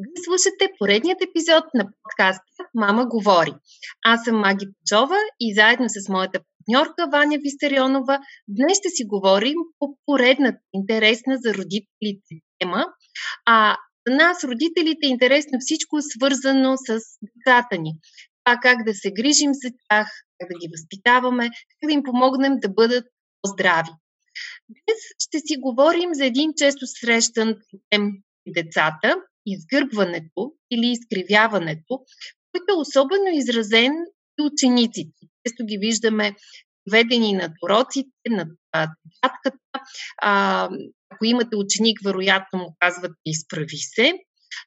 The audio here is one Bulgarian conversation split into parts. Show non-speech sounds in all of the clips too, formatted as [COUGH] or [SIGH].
Вие слушате поредният епизод на подкаста Мама говори. Аз съм Маги Пачова и заедно с моята партньорка Ваня Вистерионова днес ще си говорим по поредната интересна за родителите тема. А за нас, родителите, е интересно всичко свързано с децата ни. Това как да се грижим за тях, как да ги възпитаваме, как да им помогнем да бъдат по-здрави. Днес ще си говорим за един често срещан проблем децата, изгърбването или изкривяването, който е особено изразен и учениците. Често ги виждаме ведени над уроците, над татката. ако имате ученик, вероятно му казвате изправи се.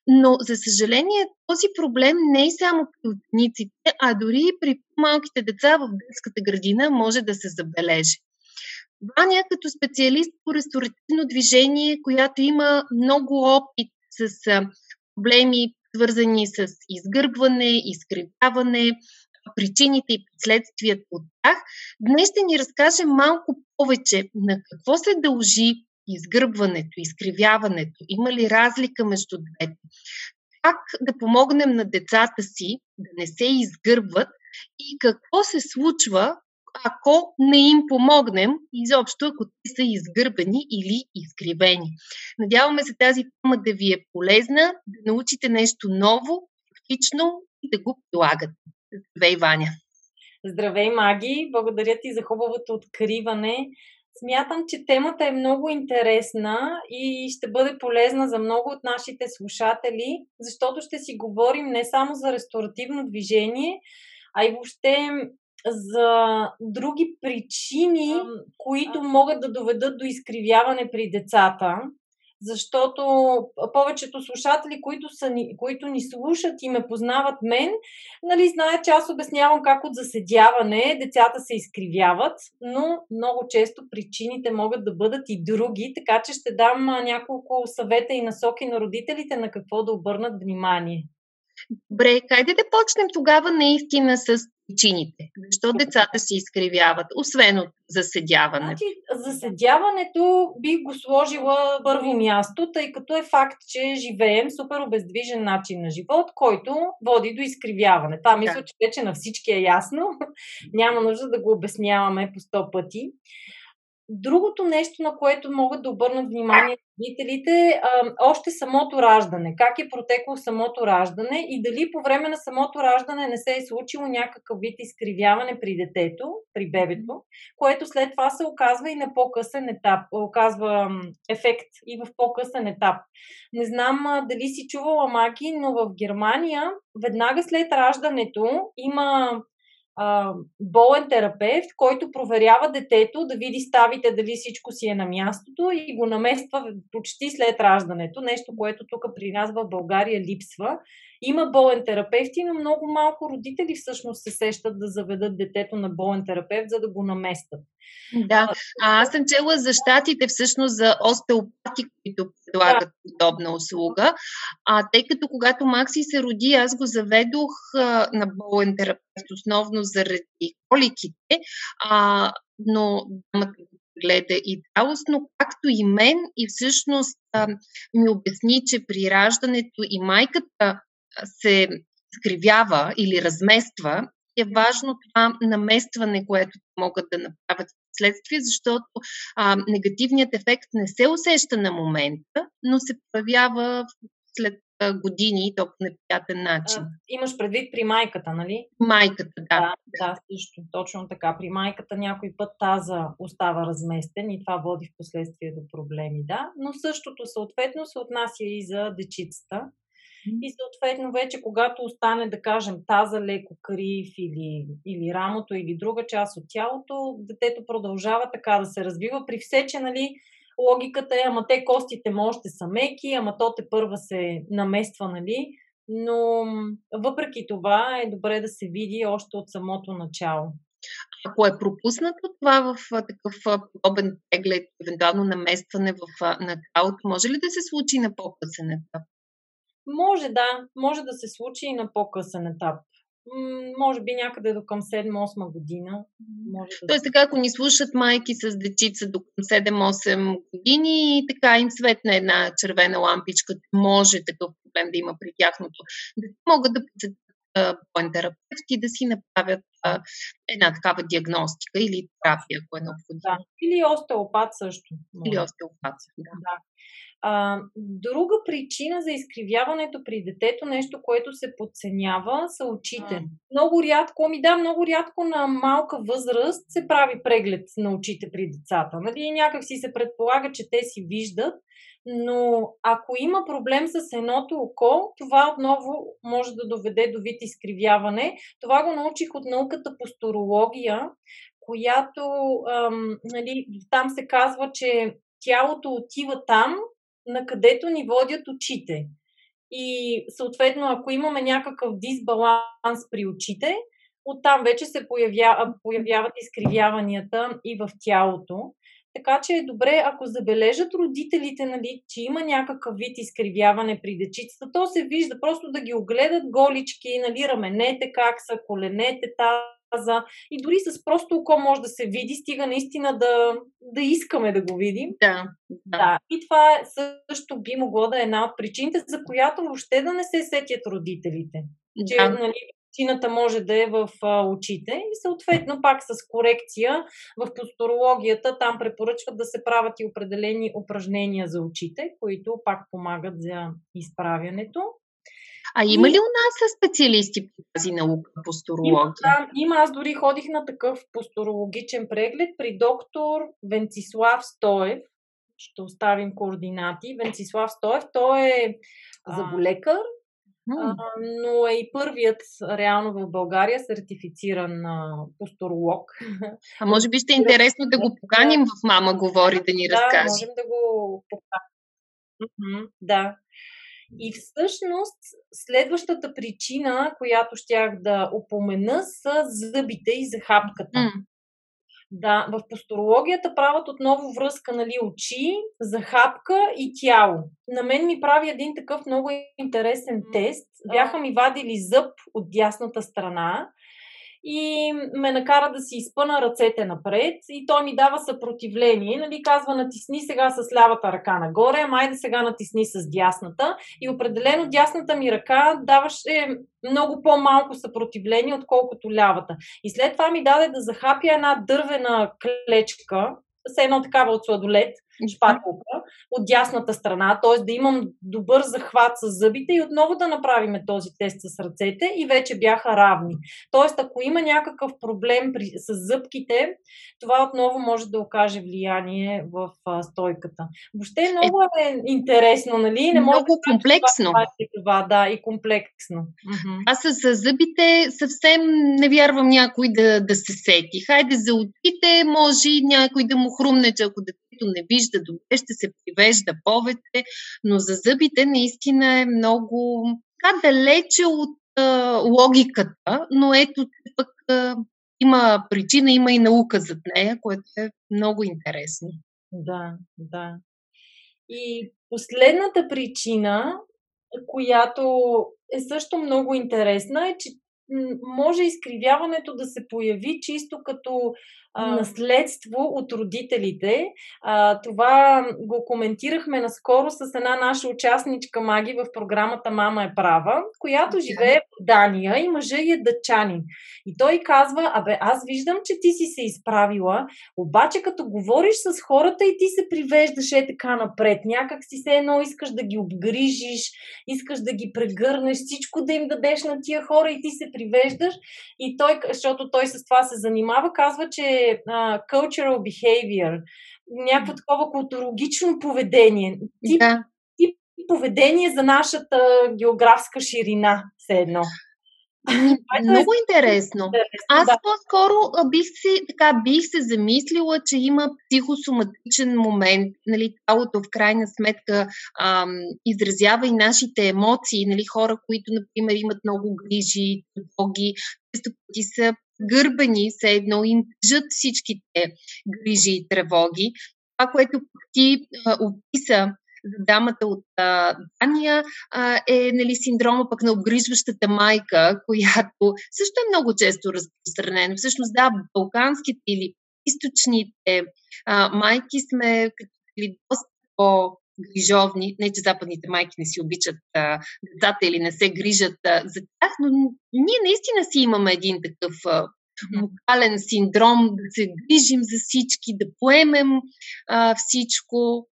Но, за съжаление, този проблем не е само при учениците, а дори и при малките деца в детската градина може да се забележи. Ваня като специалист по ресторативно движение, която има много опит с проблеми, свързани с изгърбване, изкривяване, причините и последствията от тях, днес ще ни разкаже малко повече на какво се дължи изгърбването, изкривяването, има ли разлика между двете, как да помогнем на децата си да не се изгърбват и какво се случва, ако не им помогнем, изобщо ако те са изгърбени или изкривени. Надяваме се тази тема да ви е полезна, да научите нещо ново, практично и да го прилагате. Здравей, Ваня! Здравей, Маги! Благодаря ти за хубавото откриване. Смятам, че темата е много интересна и ще бъде полезна за много от нашите слушатели, защото ще си говорим не само за ресторативно движение, а и въобще за други причини, които могат да доведат до изкривяване при децата. Защото повечето слушатели, които, са ни, които ни слушат и ме познават мен, нали, знаят, че аз обяснявам как от заседяване децата се изкривяват, но много често причините могат да бъдат и други, така че ще дам няколко съвета и насоки на родителите на какво да обърнат внимание. Добре, хайде да почнем тогава наистина с причините. Защо децата се изкривяват, освен от заседяването? Значи, заседяването бих го сложила първо място, тъй като е факт, че живеем супер обездвижен начин на живот, който води до изкривяване. Това мисля, че вече на всички е ясно. [LAUGHS] Няма нужда да го обясняваме по сто пъти. Другото нещо, на което могат да обърнат внимание родителите, още самото раждане. Как е протекло самото раждане и дали по време на самото раждане не се е случило някакъв вид изкривяване при детето, при бебето, което след това се оказва и на по-късен етап, оказва ефект и в по-късен етап. Не знам дали си чувала Маки, но в Германия веднага след раждането има а, болен терапевт, който проверява детето да види ставите дали всичко си е на мястото и го намества почти след раждането. Нещо, което тук при нас в България липсва. Има болен терапевт, но много малко родители всъщност се сещат да заведат детето на болен терапевт, за да го наместят. Да, а аз съм чела за щатите всъщност за остеопати, които предлагат. Подобна услуга. А тъй като когато Макси се роди, аз го заведох на болен терапевт, основно заради коликите, а, но дамата гледа и цялостно, както и мен, и всъщност а, ми обясни, че при раждането и майката се скривява или размества, е важно това наместване, което могат да направят следствие, защото а, негативният ефект не се усеща на момента, но се проявява след години и то по неприятен начин. А, имаш предвид при майката, нали? Майката, да. Да, да, също. Точно така. При майката някой път таза остава разместен и това води в последствие до проблеми, да. Но същото съответно се отнася и за дечицата. И съответно вече, когато остане, да кажем, таза леко крив или, или рамото или друга част от тялото, детето продължава така да се развива. При все, че нали, логиката е, ама те костите може да са меки, ама то те първа се намества, нали, Но въпреки това е добре да се види още от самото начало. Ако е пропуснато това в такъв подобен преглед, евентуално наместване в началото, може ли да се случи на по-късен етап? Може да, може да се случи и на по-късен етап може би някъде до към 7-8 година. Може да Тоест така, ако ни слушат майки с дечица до към 7-8 години така им светне една червена лампичка, може такъв проблем да има при тяхното. Да могат да посетят боен терапевт и да си направят а, една такава диагностика или терапия, ако е необходимо. Да. Или остеопат също. Или остеопат, да. да. А, друга причина за изкривяването при детето, нещо, което се подценява, са очите. А. Много рядко, ми да, много рядко на малка възраст се прави преглед на очите при децата. Нали? Някак си се предполага, че те си виждат, но ако има проблем с едното око, това отново може да доведе до вид изкривяване. Това го научих от науката по сторология, която ам, нали, там се казва, че тялото отива там, на където ни водят очите. И съответно, ако имаме някакъв дисбаланс при очите, оттам вече се появя, появяват изкривяванията и в тялото. Така че е добре, ако забележат родителите, нали, че има някакъв вид изкривяване при дечицата, то се вижда просто да ги огледат голички, нали, раменете как са, коленете, таза. И дори с просто око може да се види, стига наистина да, да искаме да го видим. Да, да. да. И това също би могло да е една от причините, за която въобще да не се сетят родителите. Да. Че нали, причината може да е в а, очите и съответно пак с корекция в посторологията там препоръчват да се правят и определени упражнения за очите, които пак помагат за изправянето. А има ли у нас специалисти по тази наука, посторология? Има, да, има. Аз дори ходих на такъв посторологичен преглед при доктор Венцислав Стоев. Ще оставим координати. Венцислав Стоев, той е заболекар, а, но е и първият реално в България сертифициран а. А може би ще е интересно да го поканим в Мама говори да ни да, разкаже. можем да го поканим. Да. И всъщност следващата причина, която щях да упомена, са зъбите и захапката. Mm. Да, в посторологията правят отново връзка, нали, очи, захапка и тяло. На мен ми прави един такъв много интересен тест. Бяха ми вадили зъб от дясната страна и ме накара да си изпъна ръцете напред и той ми дава съпротивление. Нали, казва, натисни сега с лявата ръка нагоре, ама айде сега натисни с дясната. И определено дясната ми ръка даваше много по-малко съпротивление, отколкото лявата. И след това ми даде да захапя една дървена клечка, с едно такава от сладолет, шпателка от дясната страна, т.е. да имам добър захват с зъбите и отново да направим този тест с ръцете и вече бяха равни. Т.е. ако има някакъв проблем при, с зъбките, това отново може да окаже влияние в а, стойката. Въобще много е, е интересно, нали? Не много да комплексно. Това, това, да, и комплексно. Аз с зъбите съвсем не вярвам някой да, да се сети. Хайде за очите може някой да му хрумне, че ако детето не вижда добре, ще се привежда повече, но за зъбите наистина е много така далече от а, логиката, но ето пък а, има причина, има и наука зад нея, което е много интересно. Да, да. И последната причина, която е също много интересна, е, че може изкривяването да се появи чисто като а, наследство от родителите. А, това го коментирахме наскоро с една наша участничка Маги в програмата Мама е права, която живее в Дания и мъжа е дъчанин. И той казва, абе аз виждам, че ти си се изправила, обаче като говориш с хората и ти се привеждаш е така напред. Някак си се едно искаш да ги обгрижиш, искаш да ги прегърнеш, всичко да им дадеш на тия хора и ти се привеждаш. И той, защото той с това се занимава, казва, че uh, cultural behavior, някакво такова културологично поведение. Тип, да. тип поведение за нашата географска ширина, все едно. Много интересно. Аз по-скоро бих се, така, бих се замислила, че има психосоматичен момент. Нали, тялото в крайна сметка ам, изразява и нашите емоции. Нали, хора, които, например, имат много грижи, тревоги, често пъти са гърбени, все едно им тъжат всичките грижи и тревоги. Това, което ти а, описа дамата от а, Дания а, е нали, синдрома пък на обгрижващата майка, [LAUGHS] която също е много често разпространено. Всъщност, да, балканските или източните а, майки сме като ли доста по грижовни, не че западните майки не си обичат а, децата или не се грижат а, за тях, но ние наистина си имаме един такъв а, мукален синдром, да се грижим за всички, да поемем а, всичко.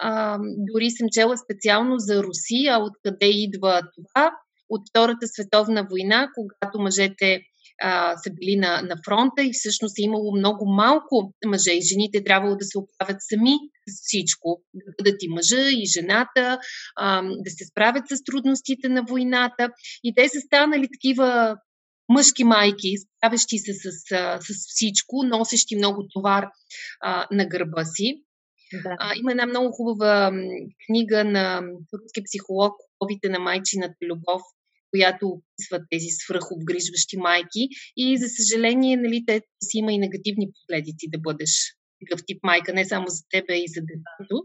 А, дори съм чела специално за Русия, откъде идва това. От Втората световна война, когато мъжете а, са били на, на фронта и всъщност е имало много малко мъже и жените трябвало да се оправят сами с всичко. Да бъдат и мъжа, и жената, а, да се справят с трудностите на войната. И те са станали такива мъжки майки, справящи се с, с, с всичко, носещи много товар а, на гърба си. Да. А, има една много хубава книга на руски психолог Овите на майчината любов, която описва тези свръхобгрижващи майки. И, за съжаление, нали, те си има и негативни последици да бъдеш такъв тип майка, не само за тебе и за детето.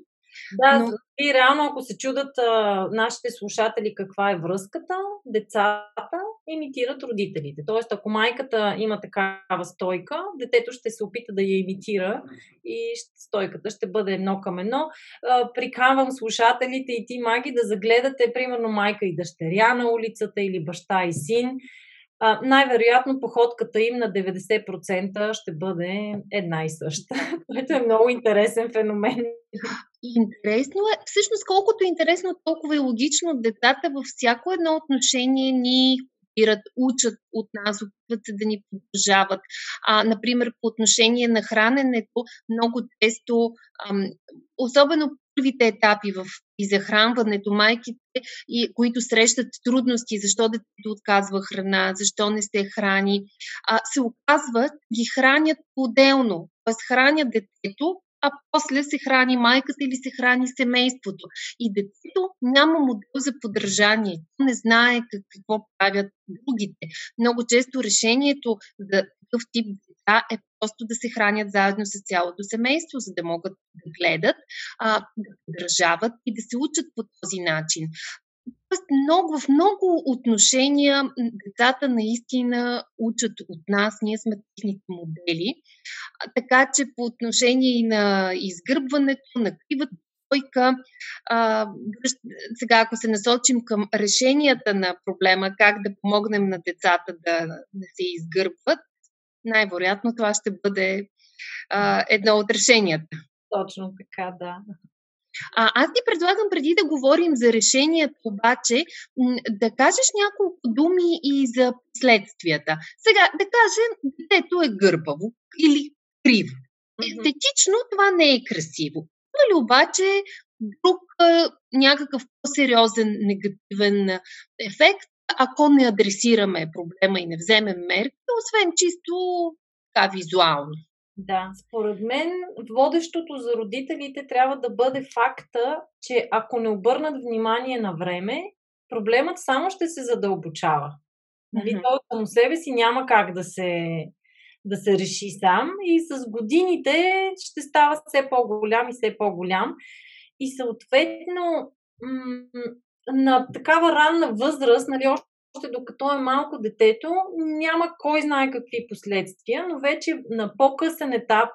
Да, но... и реално, ако се чудат а, нашите слушатели каква е връзката, децата имитират родителите. Тоест, ако майката има такава стойка, детето ще се опита да я имитира и стойката ще бъде едно към едно. Приканвам слушателите и ти, маги, да загледате, примерно, майка и дъщеря на улицата или баща и син а, най-вероятно походката им на 90% ще бъде една и съща, [LAUGHS] което е много интересен феномен. Интересно е, всъщност колкото е интересно, толкова е логично. Децата във всяко едно отношение ни копират, учат от нас, опитват се да ни поддържават. А, например, по отношение на храненето, много често, ам, особено първите етапи в и захранването, майките, и, които срещат трудности, защо детето отказва храна, защо не се храни, а, се оказват, ги хранят по-отделно. Хранят детето, а после се храни майката или се храни семейството. И детето няма модел за поддържание. Не знае какво правят другите. Много често решението за такъв тип деца е просто да се хранят заедно с цялото семейство, за да могат да гледат, а, да поддържават и да се учат по този начин. Много, в много отношения децата наистина учат от нас, ние сме техните модели. Така че по отношение и на изгърбването, на кривата стойка, сега ако се насочим към решенията на проблема, как да помогнем на децата да не се изгърбват, най-вероятно това ще бъде а, едно от решенията. Точно така, да. А, аз ти предлагам преди да говорим за решението, обаче, да кажеш няколко думи и за последствията. Сега, да кажем, детето е гърбаво или криво. Естетично това не е красиво. Или обаче друг някакъв по-сериозен негативен ефект, ако не адресираме проблема и не вземем мерки, освен чисто така визуално. Да, според мен водещото за родителите трябва да бъде факта, че ако не обърнат внимание на време, проблемът само ще се задълбочава. Нали, mm-hmm. Той само себе си няма как да се, да се реши сам и с годините ще става все по-голям и все по-голям. И съответно м- на такава ранна възраст, нали, още още докато е малко детето, няма кой знае какви последствия, но вече на по-късен етап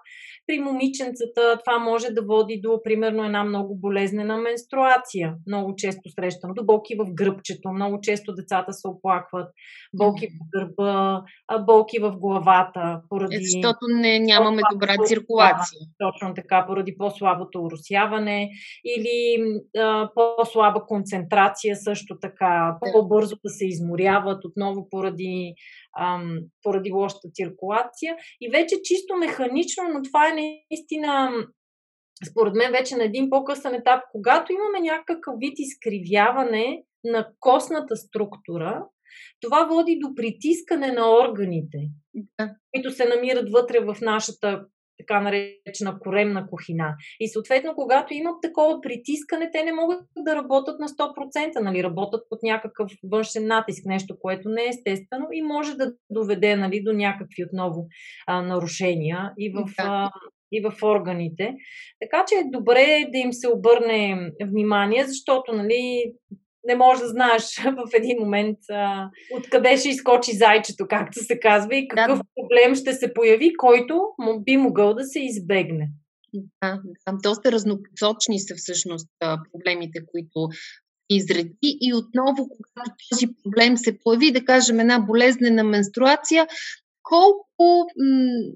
при момиченцата това може да води до, примерно, една много болезнена менструация, много често срещано, до болки в гръбчето, много често децата се оплакват, болки в гърба, болки в главата. Поради... Е, защото не, нямаме добра циркулация. Точно така, поради по-слабото уросяване или а, по-слаба концентрация също така, по-бързо да се изморяват отново поради ам, поради лошата циркулация. И вече чисто механично, но това е наистина според мен вече на един по-късен етап, когато имаме някакъв вид изкривяване на костната структура, това води до притискане на органите, да. които се намират вътре в нашата така наречена коремна кухина. И съответно, когато имат такова притискане, те не могат да работят на 100%, нали, работят под някакъв външен натиск, нещо, което не е естествено и може да доведе нали, до някакви отново а, нарушения и в, а, и в органите. Така че е добре да им се обърне внимание, защото нали, не можеш да знаеш [LAUGHS] в един момент а, откъде ще изкочи зайчето, както се казва, и какъв да. проблем ще се появи, който би могъл да се избегне. Да, да, доста разнопосочни са всъщност проблемите, които изреди и отново, когато този проблем се появи, да кажем една болезнена менструация, колко м-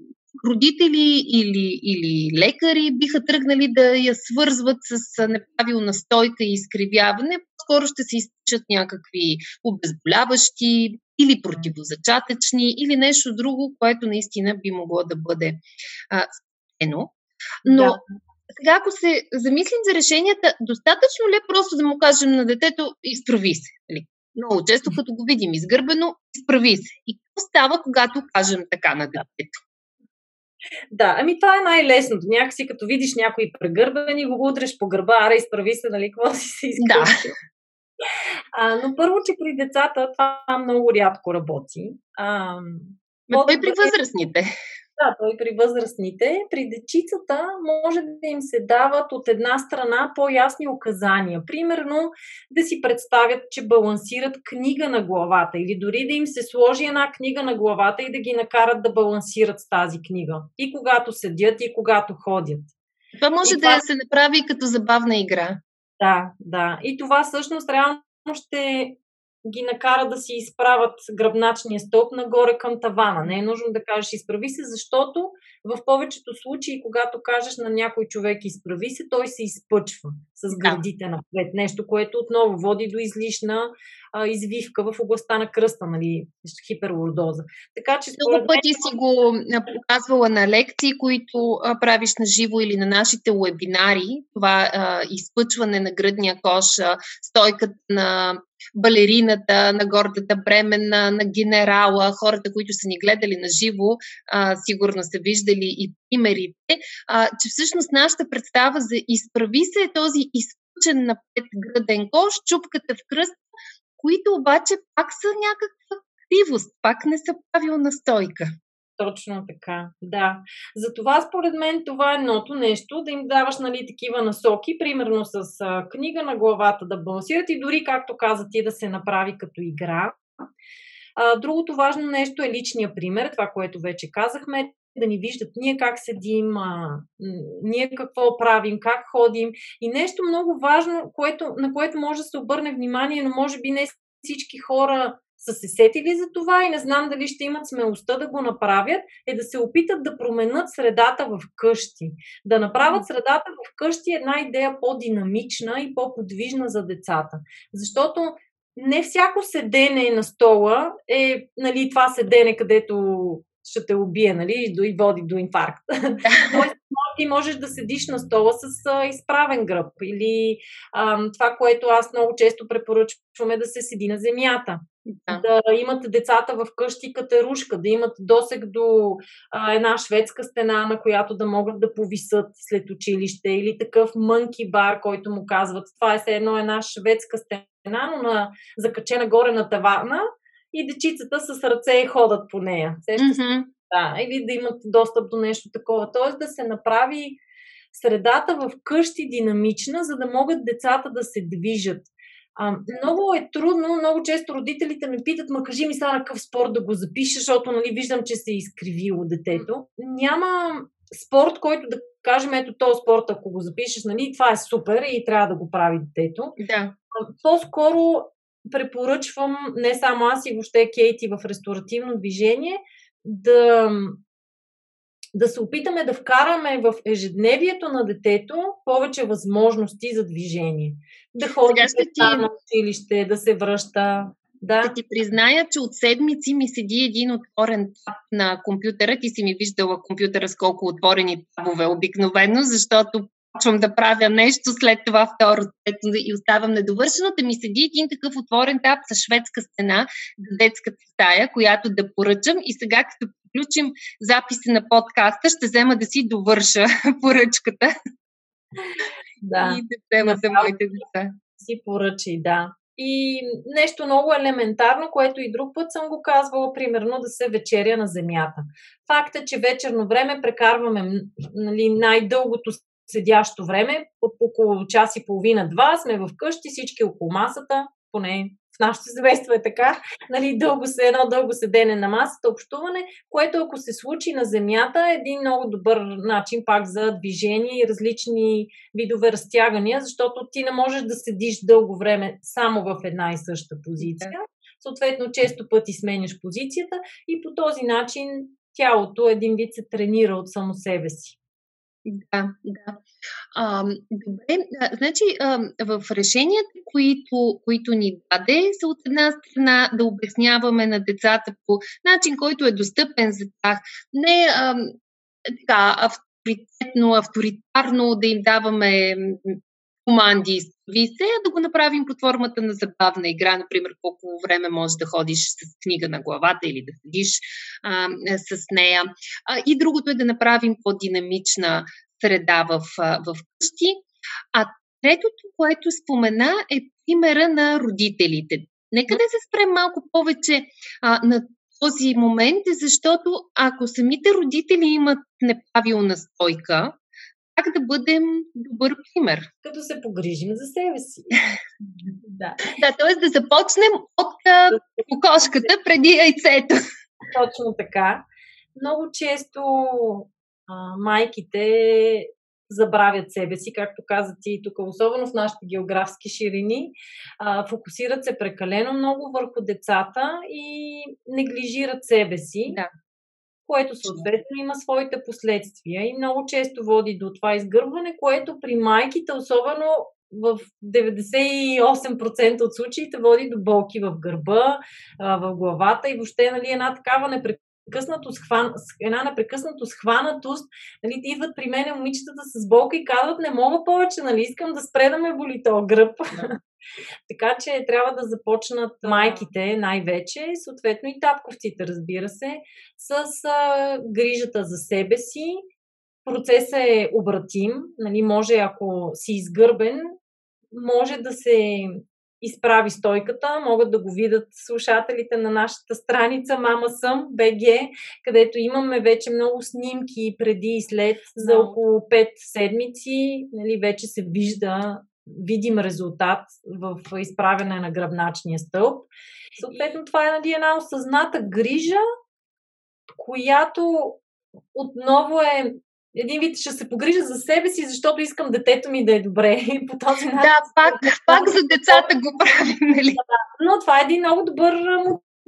родители или, или лекари биха тръгнали да я свързват с неправилна стойка и изкривяване, скоро ще се изтичат някакви обезболяващи или противозачатъчни или нещо друго, което наистина би могло да бъде а, спено. Но да. сега, ако се замислим за решенията, достатъчно ли е просто да му кажем на детето изправи се? Нали? Много често, като го видим изгърбено, изправи се. И какво става, когато кажем така на детето? Да, ами това е най-лесното. Някакси като видиш някой прегърбен и го удреш по гърба, ара изправи се, нали, какво си се изкъпил. Да. А, но първо, че при децата това много рядко работи. А, но той при възрастните. Да, той при възрастните. При дечицата може да им се дават от една страна по-ясни указания. Примерно да си представят, че балансират книга на главата или дори да им се сложи една книга на главата и да ги накарат да балансират с тази книга. И когато седят, и когато ходят. Това може и да това... се направи като забавна игра. Да, да. И това всъщност реално ще ги накара да си изправят гръбначния стълб нагоре към тавана. Не е нужно да кажеш изправи се, защото в повечето случаи, когато кажеш на някой човек изправи се, той се изпъчва с гърдите да. напред. Нещо, което отново води до излишна а, извивка в областта на кръста, нали, хиперлордоза. Така че Много пъти си го показвала на лекции, които а, правиш на живо или на нашите вебинари. Това а, изпъчване на гръдния кош, а, стойката на балерината, на гордата бременна, на генерала, хората, които са ни гледали на живо, сигурно са виждали и примерите, а, че всъщност нашата представа за изправи се е този изпъчен напред граден кош, чупката в кръст, които обаче пак са някаква кривост, пак не са правилна стойка. Точно така, да. Затова според мен това е едното нещо, да им даваш нали, такива насоки, примерно с а, книга на главата да балансират и дори, както каза ти, да се направи като игра. А, другото важно нещо е личния пример, това, което вече казахме, да ни виждат ние как седим, а, ние какво правим, как ходим. И нещо много важно, което, на което може да се обърне внимание, но може би не всички хора са се сетили за това и не знам дали ще имат смелостта да го направят, е да се опитат да променят средата в къщи. Да направят средата в къщи една идея по-динамична и по-подвижна за децата. Защото не всяко седене на стола е нали, това седене, където ще те убие, нали, и води до инфаркт. [LAUGHS] Тоест, ти можеш да седиш на стола с а, изправен гръб. Или а, това, което аз много често препоръчвам е да се седи на земята. Да. да имат децата в къщи катерушка, да имат досек до а, една шведска стена, на която да могат да повисат след училище, или такъв мънки бар, който му казват. Това е все едно една шведска стена, но на, закачена горе на тавана и дечицата с ръце ходат по нея. Mm-hmm. Да, или да имат достъп до нещо такова. Тоест да се направи средата в къщи динамична, за да могат децата да се движат. А, много е трудно, много често родителите ме питат, ма кажи ми сега на какъв спорт да го запиша, защото нали, виждам, че се е изкривило детето. Няма спорт, който да кажем, ето този спорт, ако го запишеш, нали, това е супер и трябва да го прави детето. Да. По-скоро препоръчвам не само аз и въобще Кейти в ресторативно движение да, да се опитаме да вкараме в ежедневието на детето повече възможности за движение. Да ходи ти... на училище, да се връща. Да. да ти призная, че от седмици ми седи един отворен таб на компютъра. Ти си ми виждала компютъра с колко отворени табове обикновено, защото започвам да правя нещо, след това второ, трето и оставам недовършено, да ми седи един такъв отворен тап с шведска стена за детската стая, която да поръчам и сега като приключим записа на подкаста, ще взема да си довърша [LAUGHS] поръчката. Да. И да взема за моите деца. Си поръчи, да. И нещо много елементарно, което и друг път съм го казвала, примерно да се вечеря на земята. Факт е, че вечерно време прекарваме нали, най-дългото седящо време, около час и половина-два сме в къщи, всички около масата, поне нашето семейство е така, [LAUGHS] нали, дълго се, едно дълго седене на масата, общуване, което ако се случи на земята е един много добър начин пак за движение и различни видове разтягания, защото ти не можеш да седиш дълго време само в една и съща позиция. Съответно, често пъти сменяш позицията и по този начин тялото един вид се тренира от само себе си. Да, да. А, добре, а, значи а, в решенията, които, които ни даде, са от една страна да обясняваме на децата по начин, който е достъпен за тях. Не а, така, авторитетно, авторитарно да им даваме команди ви се, да го направим под формата на забавна игра, например, колко време можеш да ходиш с книга на главата или да седиш а, с нея. А, и другото е да направим по-динамична среда в, в къщи. А третото, което спомена, е примера на родителите. Нека да се спрем малко повече а, на този момент, защото ако самите родители имат неправилна стойка, как да бъдем добър пример? Като се погрижим за себе си. [LAUGHS] да. да, т.е. да започнем от кокошката преди яйцето. Точно така. Много често а, майките забравят себе си, както каза ти тук, особено в нашите географски ширини, а, фокусират се прекалено много върху децата и неглижират себе си. Да което съответно има своите последствия и много често води до това изгърбване, което при майките, особено в 98% от случаите, води до болки в гърба, в главата и въобще нали, една такава непрекъснато схван, една непрекъснато схванатост. Нали, идват при мен момичетата с болка и казват, не мога повече, нали, искам да спре да ме боли този гръб. Да. [LAUGHS] така че трябва да започнат майките най-вече, съответно и татковците, разбира се, с а, грижата за себе си. Процесът е обратим, нали, може ако си изгърбен, може да се изправи стойката, могат да го видят слушателите на нашата страница Мама съм, БГ, където имаме вече много снимки преди и след за около 5 седмици. Нали, вече се вижда видим резултат в изправяне на гръбначния стълб. Съответно, това е нали, една осъзната грижа, която отново е един вид ще се погрижа за себе си, защото искам детето ми да е добре. [LAUGHS] По този начин. Да, пак, пак за децата го правим, нали? Но това е един много добър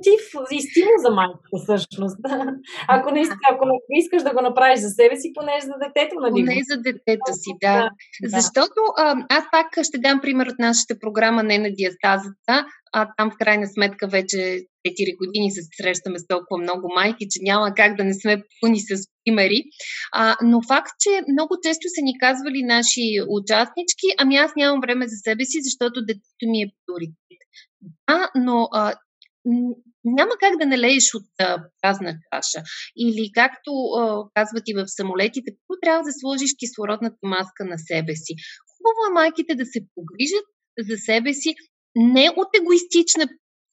мотив и стимул за майката, всъщност. [LAUGHS] Ако не, ако не искаш да го направиш за себе си, поне за детето, нали? Поне за детето си, да. да. Защото а, аз пак ще дам пример от нашата програма Не на диастазата. А там в крайна сметка вече 4 години се срещаме с толкова много майки, че няма как да не сме пълни с примери. А, но факт, че много често са ни казвали наши участнички, ами аз нямам време за себе си, защото детето ми е приоритет. Да, но а, няма как да налееш от а, празна каша. Или както а, казват и в самолетите, първо трябва да сложиш кислородната маска на себе си. Хубаво е майките да се погрижат за себе си, не от егоистична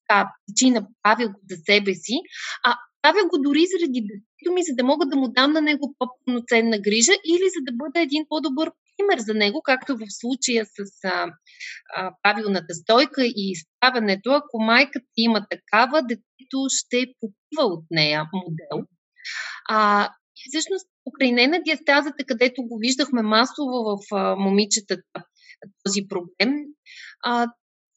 а, причина правя го за себе си, а правя го дори заради детето ми, за да мога да му дам на него по-пълноценна грижа или за да бъда един по-добър пример за него, както в случая с а, а, правилната стойка и изправянето. Ако майката има такава, детето ще попива от нея модел. А, и всъщност, покрай не на диастазата, където го виждахме масово в а, момичетата, този проблем, а,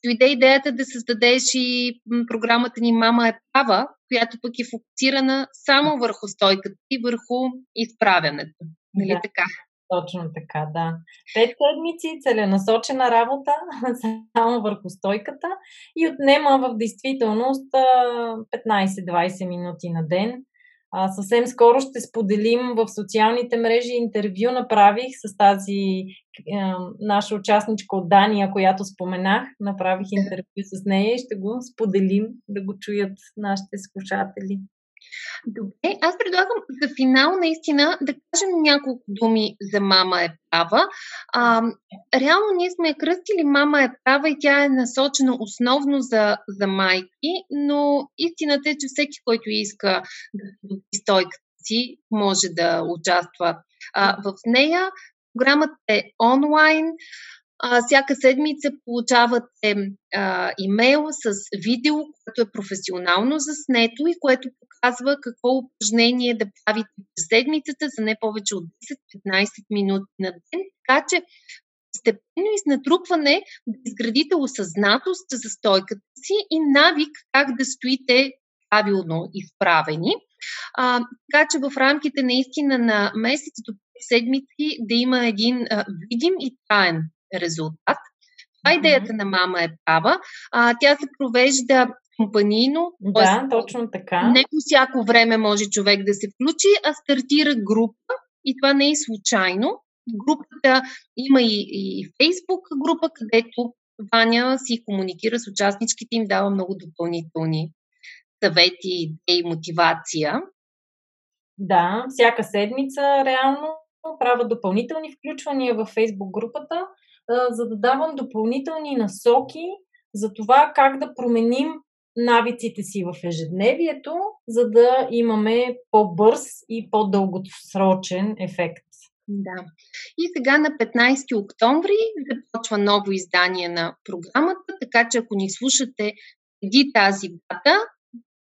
дойде идеята да създадеш и програмата ни Мама е права, която пък е фокусирана само върху стойката и върху изправянето. Нали да. така? Точно така, да. Пет седмици, целенасочена работа [LAUGHS] само върху стойката и отнема в действителност 15-20 минути на ден. А, съвсем скоро ще споделим в социалните мрежи интервю направих с тази е, наша участничка от Дания, която споменах. Направих интервю с нея и ще го споделим да го чуят нашите слушатели. Добре, аз предлагам за финал наистина да кажем няколко думи за мама е права. А, реално ние сме кръстили мама е права и тя е насочена основно за, за майки, но истината е, че всеки, който иска да подобри стойката си, може да участва а, в нея. Програмата е онлайн. Всяка седмица получавате а, имейл с видео, което е професионално заснето и което показва какво упражнение да правите през седмицата за не повече от 10-15 минути на ден. Така че постепенно и с натрупване да изградите осъзнатост за стойката си и навик как да стоите правилно изправени. А, така че в рамките наистина на месец до седмици да има един а, видим и траен резултат. Това идеята на мама е права. А, тя се провежда компанийно. Да, точно така. Не по всяко време може човек да се включи, а стартира група и това не е случайно. Групата има и, и Facebook група, където Ваня си комуникира с участничките, им дава много допълнителни съвети, идеи, мотивация. Да, всяка седмица реално правя допълнителни включвания в Facebook групата, за да давам допълнителни насоки за това как да променим навиците си в ежедневието, за да имаме по-бърз и по-дългосрочен ефект. Да. И сега на 15 октомври започва ново издание на програмата, така че ако ни слушате преди тази дата,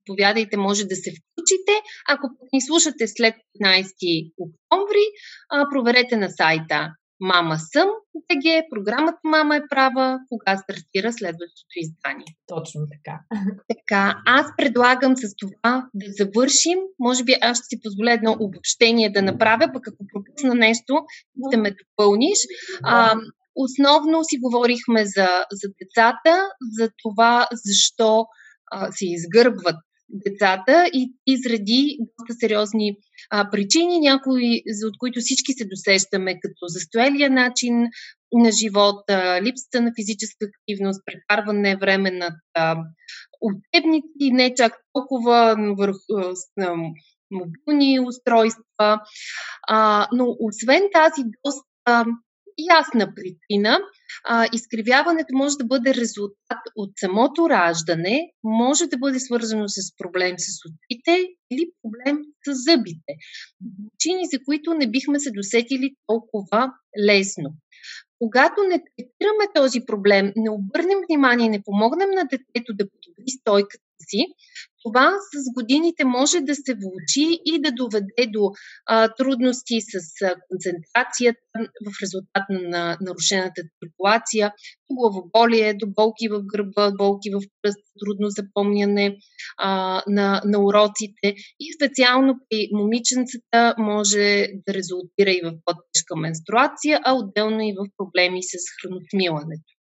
повядайте, може да се включите. Ако ни слушате след 15 октомври, проверете на сайта Мама съм, ТГ, програмата Мама е права, кога стартира следващото издание. Точно така. Така, аз предлагам с това да завършим. Може би аз ще си позволя едно обобщение да направя, пък ако пропусна нещо, да ме допълниш. А, основно си говорихме за, за децата, за това защо а, се изгърбват децата и изреди доста сериозни а, причини, някои за от които всички се досещаме, като застоялия начин на живота, липсата на физическа активност, прекарване време над учебници, не чак толкова върху мобилни устройства. А, но освен тази доста ясна причина. А, изкривяването може да бъде резултат от самото раждане, може да бъде свързано с проблем с очите или проблем с зъбите. Причини, за които не бихме се досетили толкова лесно. Когато не третираме този проблем, не обърнем внимание, не помогнем на детето да подобри стойката си, това с годините може да се влучи и да доведе до а, трудности с а, концентрацията в резултат на нарушената циркулация, до главоболие, до болки в гърба, болки в пръст, трудно запомняне а, на, на уроците и специално при момиченцата може да резултира и в по-тежка менструация, а отделно и в проблеми с храносмилането.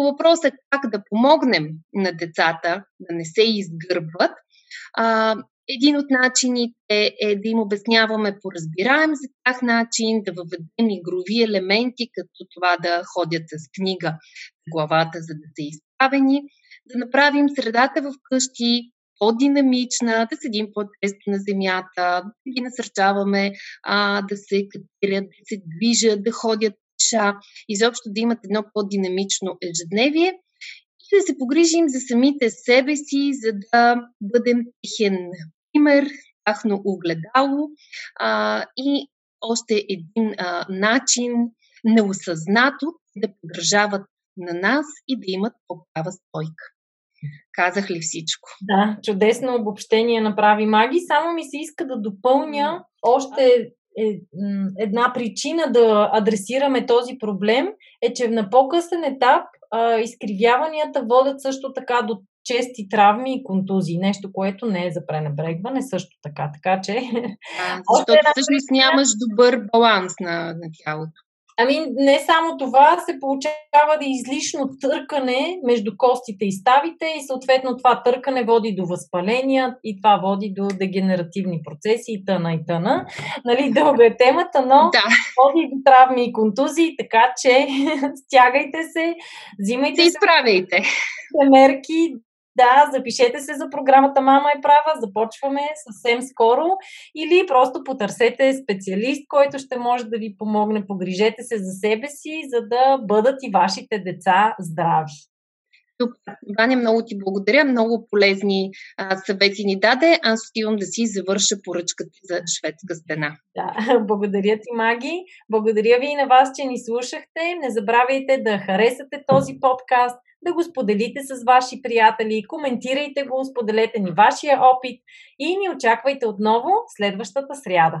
По въпроса как да помогнем на децата да не се изгърбват, един от начините е да им обясняваме по разбираем за тях начин, да въведем игрови елементи, като това да ходят с книга главата, за да са изправени, да направим средата в къщи по-динамична, да седим по-често на земята, да ги насърчаваме а, да се катерят, да се движат, да ходят пеша, изобщо да имат едно по-динамично ежедневие и да се погрижим за самите себе си, за да бъдем техен пример, тяхно огледало а, и още един а, начин неосъзнато да поддържават на нас и да имат по-права стойка. Казах ли всичко? Да, чудесно обобщение направи Маги. Само ми се иска да допълня още е, една причина да адресираме този проблем е, че на по-късен етап а, изкривяванията водят също така до чести травми и контузии. Нещо, което не е за пренебрегване също така. Така че. А, [LAUGHS] защото всъщност нямаш добър баланс на, на тялото. Ами не само това, се получава да излишно търкане между костите и ставите и съответно това търкане води до възпаления и това води до дегенеративни процеси и тъна и тъна. Нали, дълга е темата, но да. води до травми и контузии, така че [LAUGHS] стягайте се, взимайте се. изправяйте. мерки, да, запишете се за програмата Мама е права, започваме съвсем скоро или просто потърсете специалист, който ще може да ви помогне, погрижете се за себе си, за да бъдат и вашите деца здрави. Супер. Ваня, много ти благодаря. Много полезни а, съвети ни даде. Аз отивам да си завърша поръчката за шведска стена. Да, [LAUGHS] благодаря ти, Маги. Благодаря ви и на вас, че ни слушахте. Не забравяйте да харесате този подкаст, да го споделите с ваши приятели, коментирайте го, споделете ни вашия опит и ни очаквайте отново следващата сряда.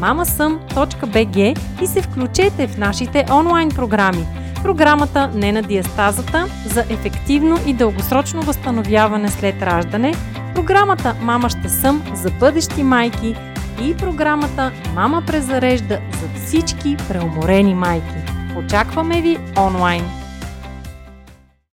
mamasum.bg и се включете в нашите онлайн програми. Програмата Не на диастазата за ефективно и дългосрочно възстановяване след раждане, програмата Мама ще съм за бъдещи майки и програмата Мама презарежда за всички преуморени майки. Очакваме ви онлайн!